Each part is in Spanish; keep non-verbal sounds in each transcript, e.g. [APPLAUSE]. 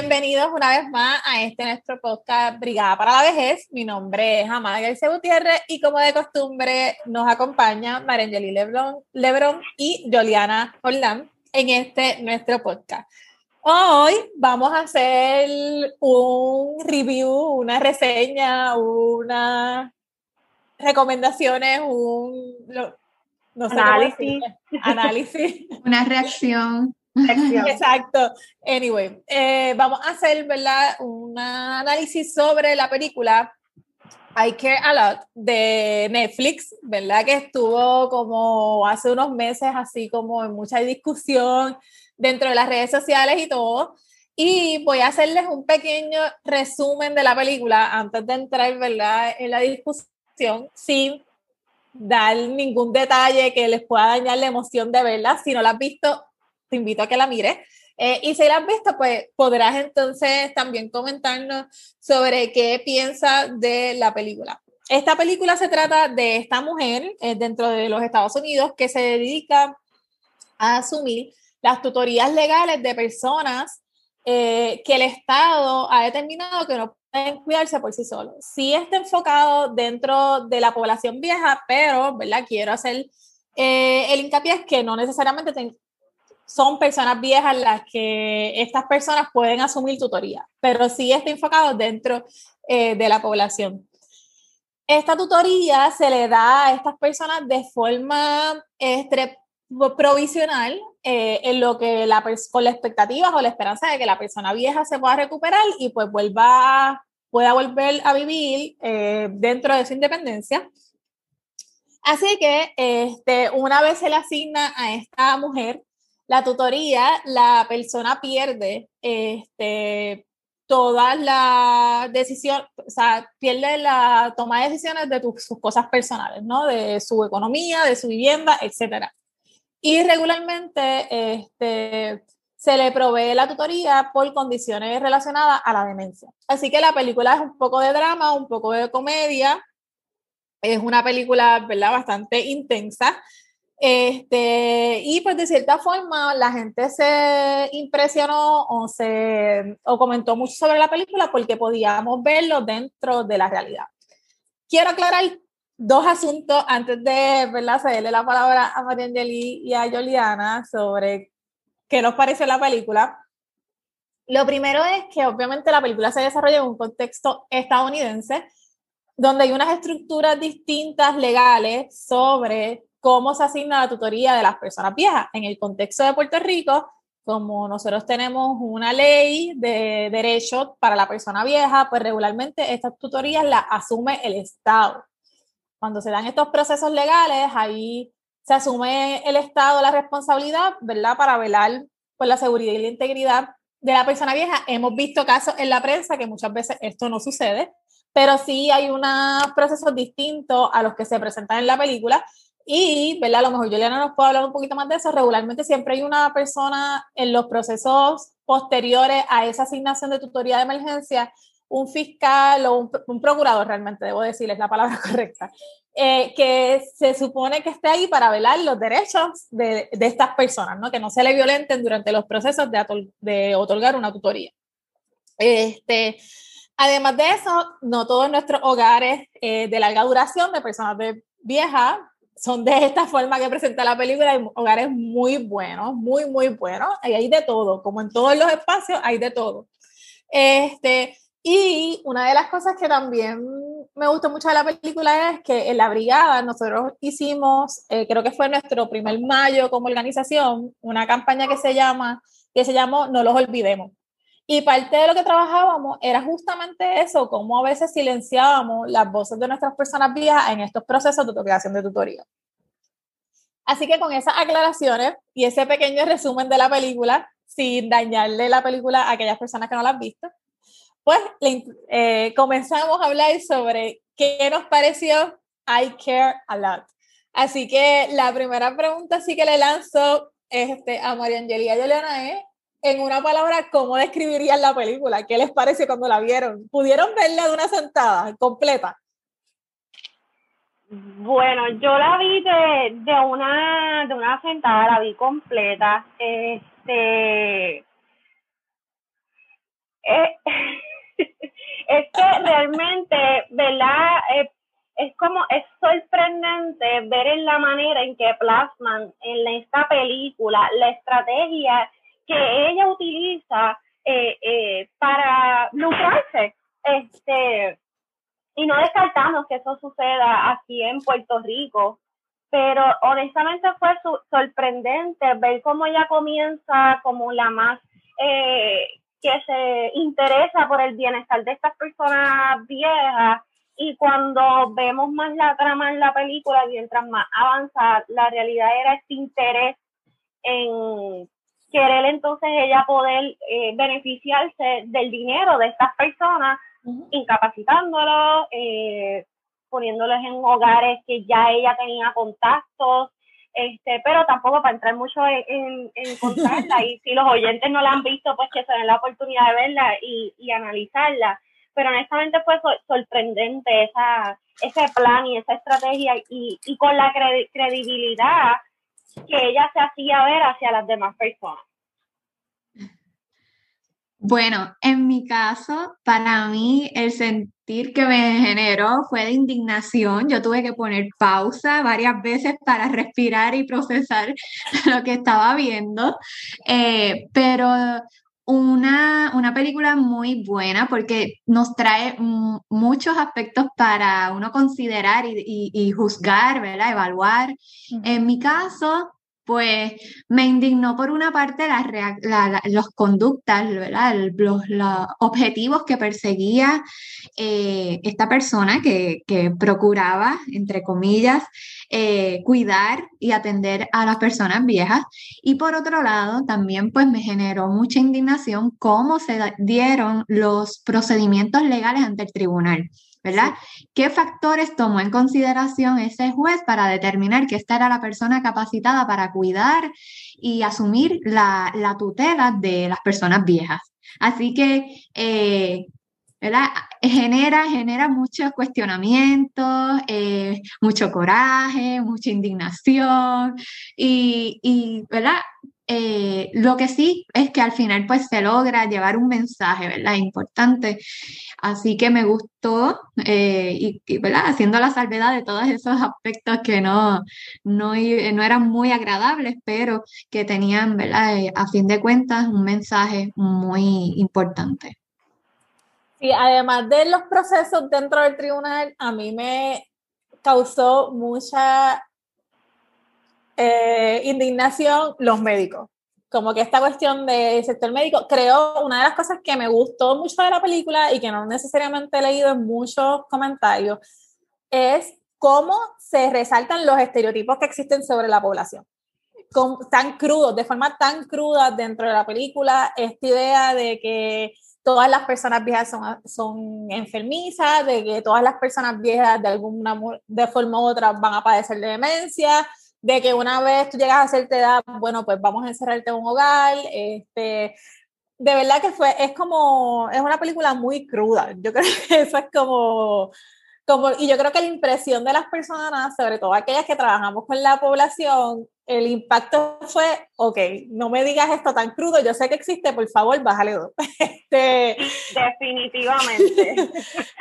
Bienvenidos una vez más a este nuestro podcast Brigada para la Vejez. Mi nombre es Amada García Gutiérrez y como de costumbre nos acompaña Marangeli Lebron, Lebron y Joliana Orlán en este nuestro podcast. Hoy vamos a hacer un review, una reseña, unas recomendaciones, un no sé análisis. análisis. Una reacción. [LAUGHS] Exacto. Anyway, eh, vamos a hacer ¿verdad? un análisis sobre la película I Care a Lot de Netflix, ¿verdad? Que estuvo como hace unos meses así como en mucha discusión dentro de las redes sociales y todo. Y voy a hacerles un pequeño resumen de la película antes de entrar, ¿verdad? En la discusión, sin dar ningún detalle que les pueda dañar la emoción de verla. Si no la has visto, te invito a que la mires. Eh, y si la has visto, pues podrás entonces también comentarnos sobre qué piensas de la película. Esta película se trata de esta mujer eh, dentro de los Estados Unidos que se dedica a asumir las tutorías legales de personas eh, que el Estado ha determinado que no pueden cuidarse por sí solos. Sí está enfocado dentro de la población vieja, pero, ¿verdad? Quiero hacer el hincapié es que no necesariamente son personas viejas las que estas personas pueden asumir tutoría, pero sí está enfocado dentro eh, de la población. Esta tutoría se le da a estas personas de forma este, provisional eh, en lo que la con la expectativa o la esperanza de que la persona vieja se pueda recuperar y pues vuelva pueda volver a vivir eh, dentro de su independencia. Así que este, una vez se le asigna a esta mujer la tutoría, la persona pierde este, todas las decisiones, o sea, pierde la toma de decisiones de sus cosas personales, ¿no? De su economía, de su vivienda, etc. Y regularmente este, se le provee la tutoría por condiciones relacionadas a la demencia. Así que la película es un poco de drama, un poco de comedia. Es una película, ¿verdad? Bastante intensa. Este, y pues de cierta forma la gente se impresionó o, se, o comentó mucho sobre la película porque podíamos verlo dentro de la realidad. Quiero aclarar dos asuntos antes de ¿verdad? cederle la palabra a María y a Yoliana sobre qué nos pareció la película. Lo primero es que obviamente la película se desarrolla en un contexto estadounidense donde hay unas estructuras distintas legales sobre cómo se asigna la tutoría de las personas viejas. En el contexto de Puerto Rico, como nosotros tenemos una ley de derechos para la persona vieja, pues regularmente estas tutorías las asume el Estado. Cuando se dan estos procesos legales, ahí se asume el Estado la responsabilidad, ¿verdad?, para velar por la seguridad y la integridad de la persona vieja. Hemos visto casos en la prensa que muchas veces esto no sucede, pero sí hay unos procesos distintos a los que se presentan en la película y, ¿verdad? A lo mejor Juliana nos puede hablar un poquito más de eso. Regularmente siempre hay una persona en los procesos posteriores a esa asignación de tutoría de emergencia, un fiscal o un, procurador, realmente debo decir, es la palabra [LAUGHS] correcta, eh, que se supone que esté ahí para velar los derechos de, de, estas personas, ¿no? que no se le violenten durante los procesos de, de otorgar una tutoría. Este, además de eso, no todos nuestros hogares eh, de larga duración de personas de viejas son de esta forma que presenta la película, hay hogares muy buenos, muy, muy buenos, y hay de todo, como en todos los espacios, hay de todo. Este, y una de las cosas que también me gustó mucho de la película es que en la brigada nosotros hicimos, eh, creo que fue nuestro primer mayo como organización, una campaña que se llama, que se llamó No los olvidemos. Y parte de lo que trabajábamos era justamente eso, cómo a veces silenciábamos las voces de nuestras personas viejas en estos procesos de creación de tutoría. Así que con esas aclaraciones y ese pequeño resumen de la película, sin dañarle la película a aquellas personas que no la han visto, pues eh, comenzamos a hablar sobre qué nos pareció I Care a Lot. Así que la primera pregunta sí que le lanzo este, a María Angelia Yolena es, en una palabra, ¿cómo describirían la película? ¿Qué les parece cuando la vieron? ¿Pudieron verla de una sentada completa? Bueno, yo la vi de, de una de una sentada, la vi completa. Este Eh, [LAUGHS] es que realmente, ¿verdad? Eh, es como, es sorprendente ver en la manera en que plasman en esta película la estrategia que ella utiliza eh, para lucrarse. Este, y no descartamos que eso suceda aquí en Puerto Rico, pero honestamente fue sorprendente ver cómo ella comienza como la más eh, que se interesa por el bienestar de estas personas viejas y cuando vemos más la trama en la película, mientras más avanza, la realidad era este interés en querer entonces ella poder eh, beneficiarse del dinero de estas personas, incapacitándolos, eh, poniéndolos en hogares que ya ella tenía contactos, este, pero tampoco para entrar mucho en, en, [LAUGHS] contarla y si los oyentes no la han visto, pues que se den la oportunidad de verla y, y analizarla. Pero honestamente fue sorprendente esa, ese plan y esa estrategia y, y con la credibilidad que ella se hacía ver hacia las demás personas. Bueno, en mi caso, para mí el sentir que me generó fue de indignación. Yo tuve que poner pausa varias veces para respirar y procesar [LAUGHS] lo que estaba viendo, eh, pero una, una, película muy buena porque nos trae muchos aspectos para uno considerar y, y juzgar, ¿verdad? Evaluar. En mi caso, pues me indignó por una parte las conductas, Los, objetivos que perseguía eh, esta persona que, procuraba, entre comillas, eh, cuidar y atender a las personas viejas. Y por otro lado, también pues me generó mucha indignación cómo se dieron los procedimientos legales ante el tribunal. ¿Verdad? ¿Qué factores tomó en consideración ese juez para determinar que esta era la persona capacitada para cuidar y asumir la, tutela de las personas viejas? Así que, eh, ¿verdad? Genera, genera muchos cuestionamientos, eh, mucho coraje, mucha indignación y, y ¿verdad? Eh, lo que sí es que al final pues se logra llevar un mensaje, ¿verdad? Importante. Así que me gustó eh, y, ¿verdad? Haciendo la salvedad de todos esos aspectos que no, no, no eran muy agradables, pero que tenían, ¿verdad? Eh, a fin de cuentas, un mensaje muy importante. Sí, además de los procesos dentro del tribunal, a mí me causó mucha eh, indignación los médicos. Como que esta cuestión del sector médico, creo, una de las cosas que me gustó mucho de la película y que no necesariamente he leído en muchos comentarios, es cómo se resaltan los estereotipos que existen sobre la población. tan crudos, de forma tan cruda dentro de la película, esta idea de que todas las personas viejas son, son enfermizas, de que todas las personas viejas de alguna de forma u otra van a padecer de demencia, de que una vez tú llegas a hacerte edad, bueno, pues vamos a encerrarte en un hogar, este, de verdad que fue, es como, es una película muy cruda, yo [LAUGHS] creo que eso es como, como, y yo creo que la impresión de las personas, sobre todo aquellas que trabajamos con la población, el impacto fue, ok, no me digas esto tan crudo, yo sé que existe, por favor, bájale dos. [LAUGHS] Este, Definitivamente. [LAUGHS]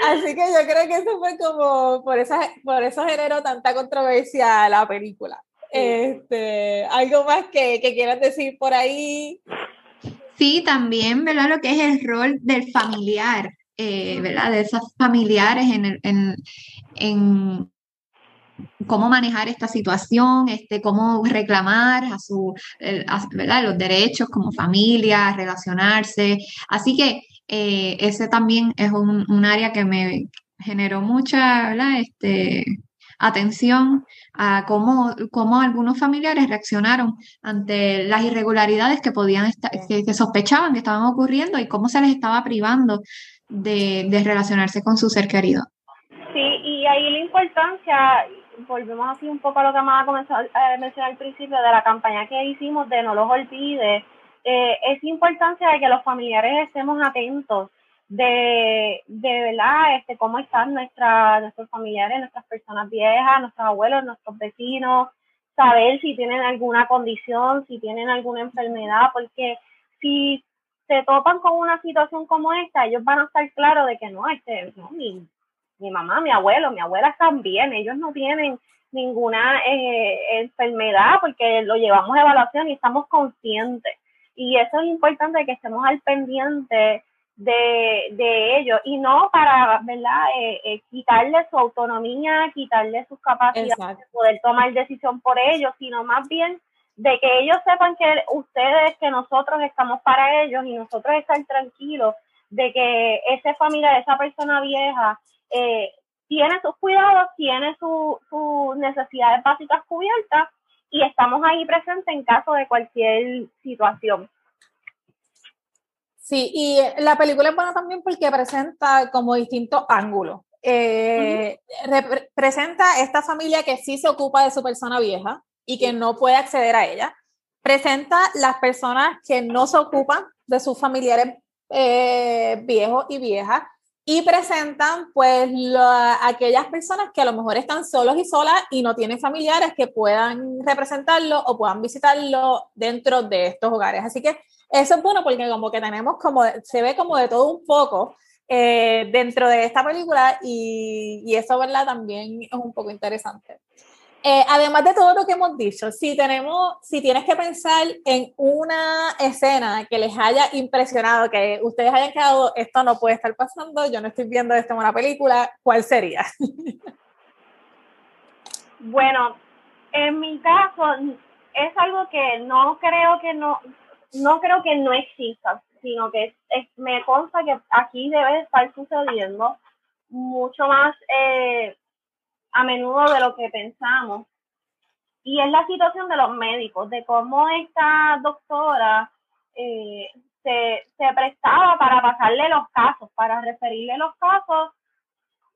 Así que yo creo que eso fue como, por, esa, por eso generó tanta controversia la película. Este, ¿Algo más que, que quieras decir por ahí? Sí, también, ¿verdad? Lo que es el rol del familiar, eh, ¿verdad? De esos familiares en, en, en cómo manejar esta situación, este, cómo reclamar a su, ¿verdad? los derechos como familia, relacionarse. Así que eh, ese también es un, un, área que me generó mucha ¿verdad? Este, atención a cómo, cómo algunos familiares reaccionaron ante las irregularidades que podían estar, que, sospechaban que estaban ocurriendo y cómo se les estaba privando de, de relacionarse con su ser querido. Sí, y ahí la importancia, volvemos así un poco a lo que Amada comenzó a mencionar al principio de la campaña que hicimos de no los olvides, eh, es importancia de que los familiares estemos atentos de, de verdad, este, cómo están nuestra, nuestros familiares, nuestras personas viejas, nuestros abuelos, nuestros vecinos, saber si tienen alguna condición, si tienen alguna enfermedad, porque si se topan con una situación como esta, ellos van a estar claros de que no, este, no, mi, mi mamá, mi abuelo, mi abuela están bien, ellos no tienen ninguna eh, enfermedad porque lo llevamos a evaluación y estamos conscientes. Y eso es importante que estemos al pendiente de, de ellos y no para, ¿verdad?, eh, eh, quitarle su autonomía, quitarle sus capacidades de poder tomar decisión por ellos, sino más bien de que ellos sepan que ustedes, que nosotros estamos para ellos y nosotros estar tranquilos de que esa familia, esa persona vieja, eh, tiene sus cuidados, tiene sus necesidades básicas cubiertas y estamos ahí presentes en caso de cualquier situación. Sí, y la película es buena también porque presenta como distintos ángulos. Eh, presenta esta familia que sí se ocupa de su persona vieja y que no puede acceder a ella. Presenta las personas que no se ocupan de sus familiares eh, viejos y viejas y presentan pues aquellas personas que a lo mejor están solos y solas y no tienen familiares que puedan representarlo o puedan visitarlo dentro de estos hogares. Así que eso es bueno porque como que tenemos como, se ve como de todo un poco eh, dentro de esta película y, y, eso, ¿verdad? También es un poco interesante. Eh, además de todo lo que hemos dicho, si tenemos, si tienes que pensar en una escena que les haya impresionado, que ustedes hayan quedado, esto no puede estar pasando, yo no estoy viendo esto en una película, ¿cuál sería? bueno, en mi caso es algo que no creo que no, no creo que no exista, sino que me consta que aquí debe estar sucediendo mucho más eh, a menudo de lo que pensamos. Y es la situación de los médicos, de cómo esta doctora eh, se, se, prestaba para pasarle los casos, para referirle los casos,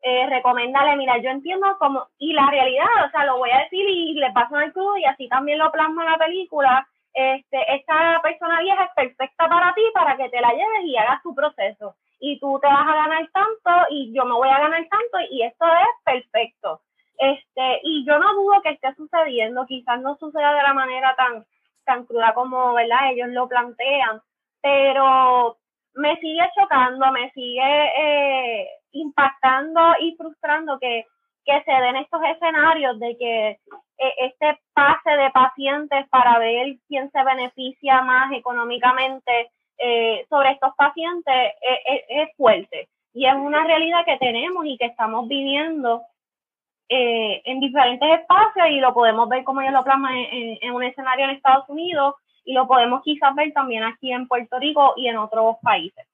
eh, recomendarle, mira, yo entiendo cómo, y la realidad, o sea, lo voy a decir y le paso el cruz y así también lo plasma la película, este, esta persona vieja es perfecta para ti, para que te la lleves y hagas tu proceso. Y tú te vas a ganar tanto y yo me voy a ganar tanto y esto es perfecto. Este, y yo no dudo que esté sucediendo, quizás no suceda de la manera tan, tan cruda como, ¿verdad? Ellos lo plantean, pero me sigue chocando, me sigue eh, impactando y frustrando que que se den estos escenarios de que eh, este pase de pacientes para ver quién se beneficia más económicamente eh, sobre estos pacientes eh, es fuerte y es una realidad que tenemos y que estamos viviendo en diferentes espacios y lo podemos ver como ellos lo plasman en, un escenario en Estados Unidos y lo podemos quizás ver también aquí en Puerto Rico y en otros países.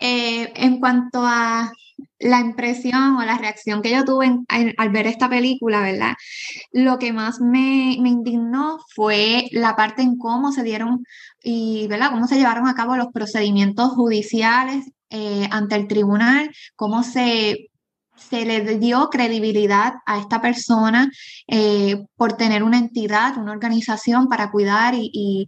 En cuanto a la impresión o la reacción que yo tuve al ver esta película, ¿verdad? Lo que más me, indignó fue la parte en cómo se dieron y, ¿verdad? Cómo se llevaron a cabo los procedimientos judiciales eh, ante el tribunal, cómo se se le dio credibilidad a esta persona eh, por tener una entidad, una organización para cuidar y,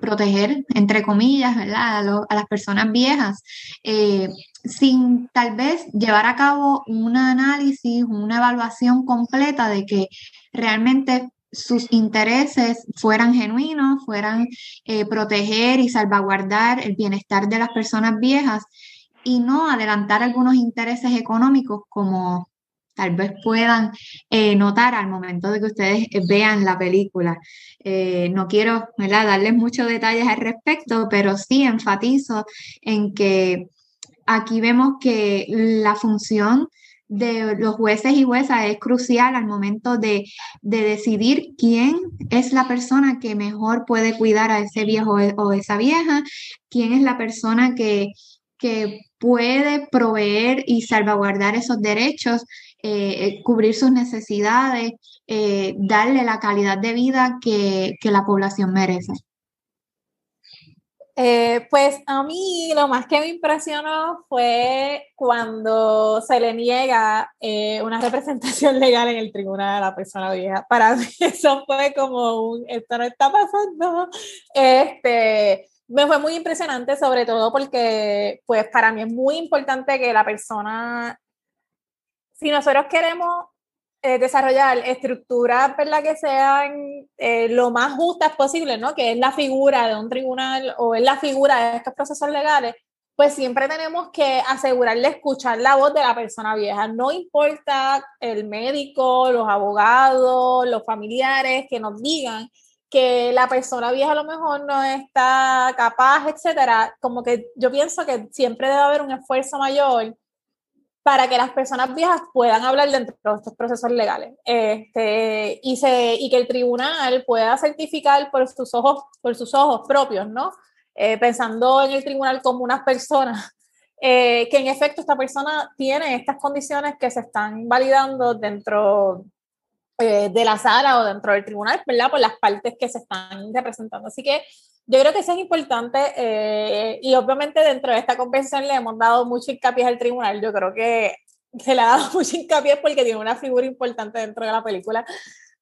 proteger, entre comillas. A, las personas viejas. Eh, sin tal vez llevar a cabo un análisis, una evaluación completa de que realmente sus intereses fueran genuinos, fueran eh, proteger y salvaguardar el bienestar de las personas viejas y no adelantar algunos intereses económicos como tal vez puedan eh, notar al momento de que ustedes vean la película. Eh, no quiero darles muchos detalles al respecto, pero sí enfatizo en que aquí vemos que la función de los jueces y juezas es crucial al momento de, decidir quién es la persona que mejor puede cuidar a ese viejo o esa vieja, quién es la persona que, puede proveer y salvaguardar esos derechos, eh, eh, cubrir sus necesidades, eh, darle la calidad de vida que la población merece. Eh, pues a mí lo más que me impresionó fue cuando se le niega eh, una [LAUGHS] representación legal en el tribunal a la persona vieja. Para mí [LAUGHS] eso fue como un, esto no está pasando. Este, me fue muy impresionante, sobre todo porque pues para mí es muy importante que la persona, si nosotros queremos eh, desarrollar estructuras ¿verdad? que sean eh, lo más justas posible, ¿no? que es la figura de un tribunal o es la figura de estos procesos legales, pues siempre tenemos que asegurar de escuchar la voz de la persona vieja. No importa el médico, los abogados, los familiares que nos digan que la persona vieja a lo mejor no está capaz, etcétera. Como que yo pienso que siempre debe haber un esfuerzo mayor para que las personas viejas puedan hablar dentro de estos procesos legales este, y, se, y que el tribunal pueda certificar por sus ojos, por sus ojos propios, ¿no? Eh, pensando en el tribunal como unas personas, [LAUGHS] eh, que en efecto esta persona tiene estas condiciones que se están validando dentro eh, de la sala o dentro del tribunal, ¿verdad? Por las partes que se están representando. Así que yo creo que eso es importante eh, y obviamente dentro de esta conversación le hemos dado mucho hincapié al tribunal. Yo creo que se le ha dado [LAUGHS] mucho hincapié porque tiene una figura importante dentro de la película.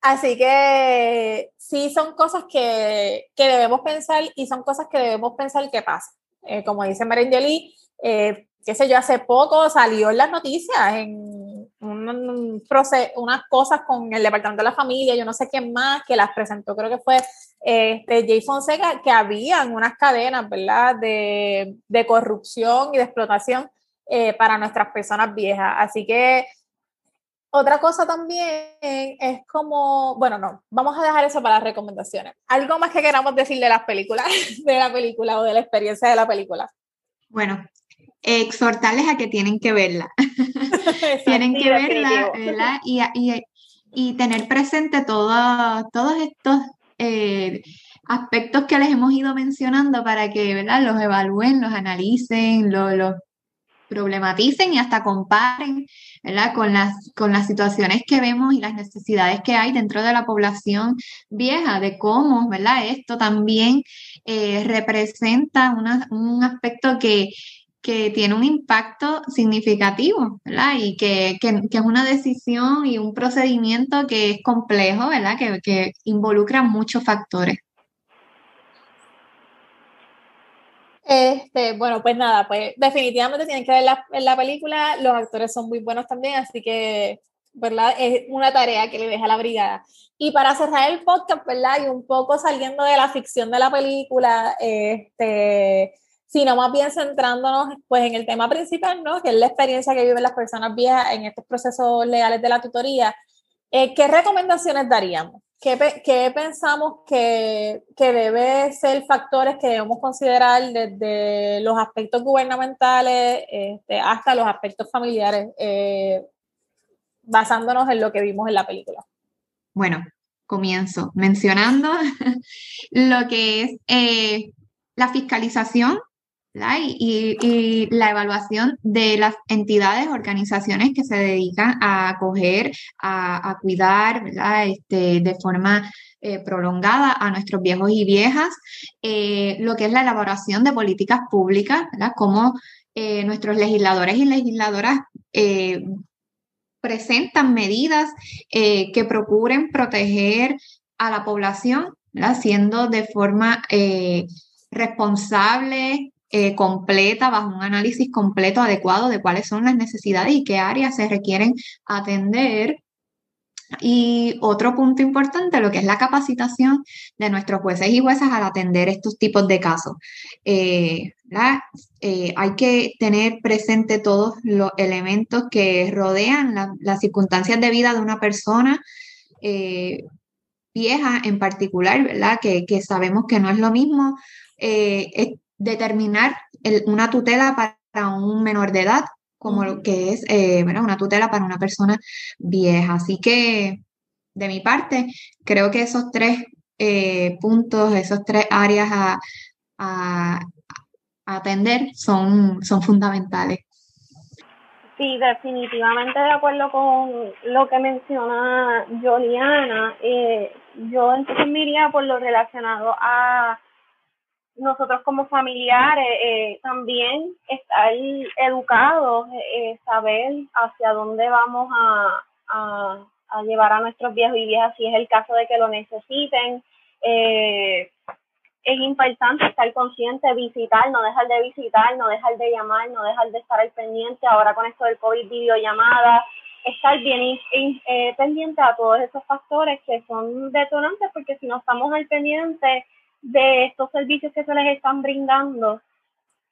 Así que sí son cosas que, que debemos pensar y son cosas que debemos pensar que pasa. Eh, como dice Marangeli, eh, qué sé yo, hace poco salió en las noticias en un, proceso, unas cosas con el Departamento de la Familia, yo no sé quién más, que las presentó, creo que fue este, Jay Fonseca, que habían unas cadenas, ¿verdad?, de, de corrupción y de explotación eh, para nuestras personas viejas. Así que otra cosa también es como, bueno, no, vamos a dejar eso para las recomendaciones. Algo más que queramos decir de las películas, [LAUGHS] de la película o de la experiencia de la película. Bueno, exhortarles a que tienen que verla. [LAUGHS] tienen que verla, ¿verdad? Y, y, y, tener presente todos estos eh, aspectos que les hemos ido mencionando para que ¿verdad? los evalúen, los analicen, los, problematicen y hasta comparen ¿verdad? Con, las, con las situaciones que vemos y las necesidades que hay dentro de la población vieja, de cómo ¿verdad? esto también eh, representa un aspecto que, que tiene un impacto significativo, ¿verdad? Y que, que, es una decisión y un procedimiento que es complejo, ¿verdad? Que, que involucra muchos factores. Este, bueno, pues nada, pues definitivamente tienen que ver la, la película, los actores son muy buenos también, así que, ¿verdad? Es una tarea que le deja la brigada. Y para cerrar el podcast, ¿verdad? Y un poco saliendo de la ficción de la película, este sino más bien centrándonos pues en el tema principal, ¿no? Que es la experiencia que viven las personas viejas en estos procesos legales de la tutoría. Eh, ¿Qué recomendaciones daríamos? ¿Qué, qué pensamos que, que, debe ser factores que debemos considerar desde los aspectos gubernamentales este, hasta los aspectos familiares, eh, basándonos en lo que vimos en la película? Bueno, comienzo mencionando [LAUGHS] lo que es eh, la fiscalización y, la evaluación de las entidades, organizaciones que se dedican a acoger, a, cuidar este, de forma eh, prolongada a nuestros viejos y viejas, eh, lo que es la elaboración de políticas públicas, ¿verdad? cómo eh, nuestros legisladores y legisladoras presentan medidas que procuren proteger a la población, siendo de forma responsable, eh, completa, bajo un análisis completo, adecuado de cuáles son las necesidades y qué áreas se requieren atender. Y otro punto importante, lo que es la capacitación de nuestros jueces y juezas al atender estos tipos de casos. Eh, eh, hay que tener presente todos los elementos que rodean las circunstancias de vida de una persona vieja en particular, ¿verdad? Que, que, sabemos que no es lo mismo determinar una tutela para un menor de edad, como lo que es eh, una tutela para una persona vieja. Así que, de mi parte, creo que esos tres eh, puntos, esos tres áreas a, atender son, son fundamentales. Sí, definitivamente de acuerdo con lo que menciona Juliana. Eh, yo entonces me iría por lo relacionado a nosotros como familiares eh, también estar educados, eh, saber hacia dónde vamos a, a, llevar a nuestros viejos y viejas si es el caso de que lo necesiten. Eh, es importante estar consciente, visitar, no dejar de visitar, no dejar de llamar, no dejar de estar al pendiente. Ahora con esto del COVID, videollamada, estar bien eh, pendiente a todos esos factores que son detonantes, porque si no estamos al pendiente de estos servicios que se les están brindando,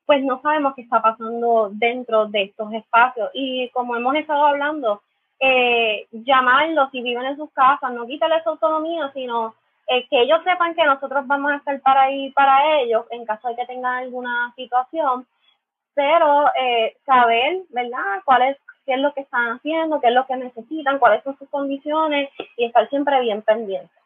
pues no sabemos qué está pasando dentro de estos espacios. Y como hemos estado hablando, eh, llamarlos si viven en sus casas, no quitarles su autonomía, sino eh, que ellos sepan que nosotros vamos a estar para ahí para ellos en caso de que tengan alguna situación, pero eh, saber, ¿verdad?, cuál es, qué es lo que están haciendo, qué es lo que necesitan, cuáles son sus condiciones y estar siempre bien pendientes.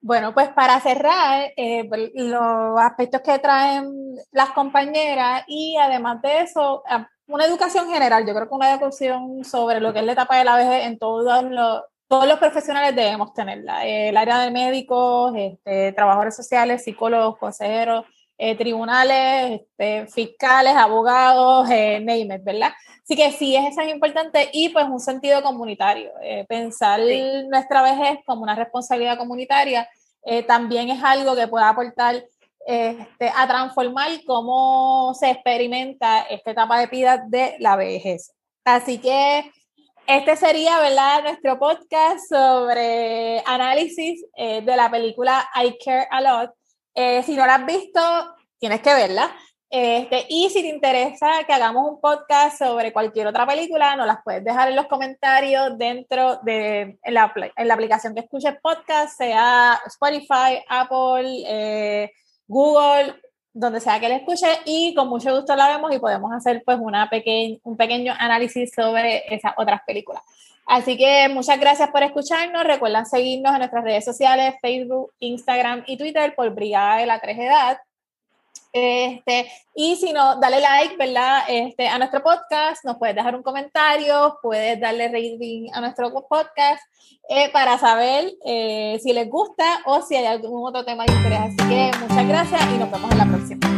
Bueno, pues para cerrar, eh, los aspectos que traen las compañeras y además de eso, una educación general, yo creo que una educación sobre lo que es la etapa de la vejez en todos los, todos los profesionales debemos tenerla. El área de médicos, este, trabajadores sociales, psicólogos, consejeros, eh, tribunales, este, fiscales, abogados, eh, ¿verdad? Así que sí, eso es importante y pues un sentido comunitario. Eh, pensar nuestra vejez como una responsabilidad comunitaria eh, también es algo que puede aportar este, a transformar cómo se experimenta esta etapa de vida de la vejez. Así que este sería, ¿verdad?, nuestro podcast sobre análisis de la película I Care a Lot eh, si no la has visto, tienes que verla. Este, y si te interesa que hagamos un podcast sobre cualquier otra película, nos las puedes dejar en los comentarios dentro de la, en la aplicación que escuches podcast, sea Spotify, Apple, eh, Google, donde sea que la escuche y con mucho gusto la vemos y podemos hacer pues una pequeñ, un pequeño análisis sobre esas otras películas. Así que muchas gracias por escucharnos. Recuerden seguirnos en nuestras redes sociales, Facebook, Instagram y Twitter por Brigada de la Tres Edad. Este, y si no, dale like, ¿verdad? Este, a nuestro podcast, nos puedes dejar un comentario, puedes darle rating a nuestro podcast eh, para saber eh, si les gusta o si hay algún otro tema de interés. Así que muchas gracias y nos vemos en la próxima.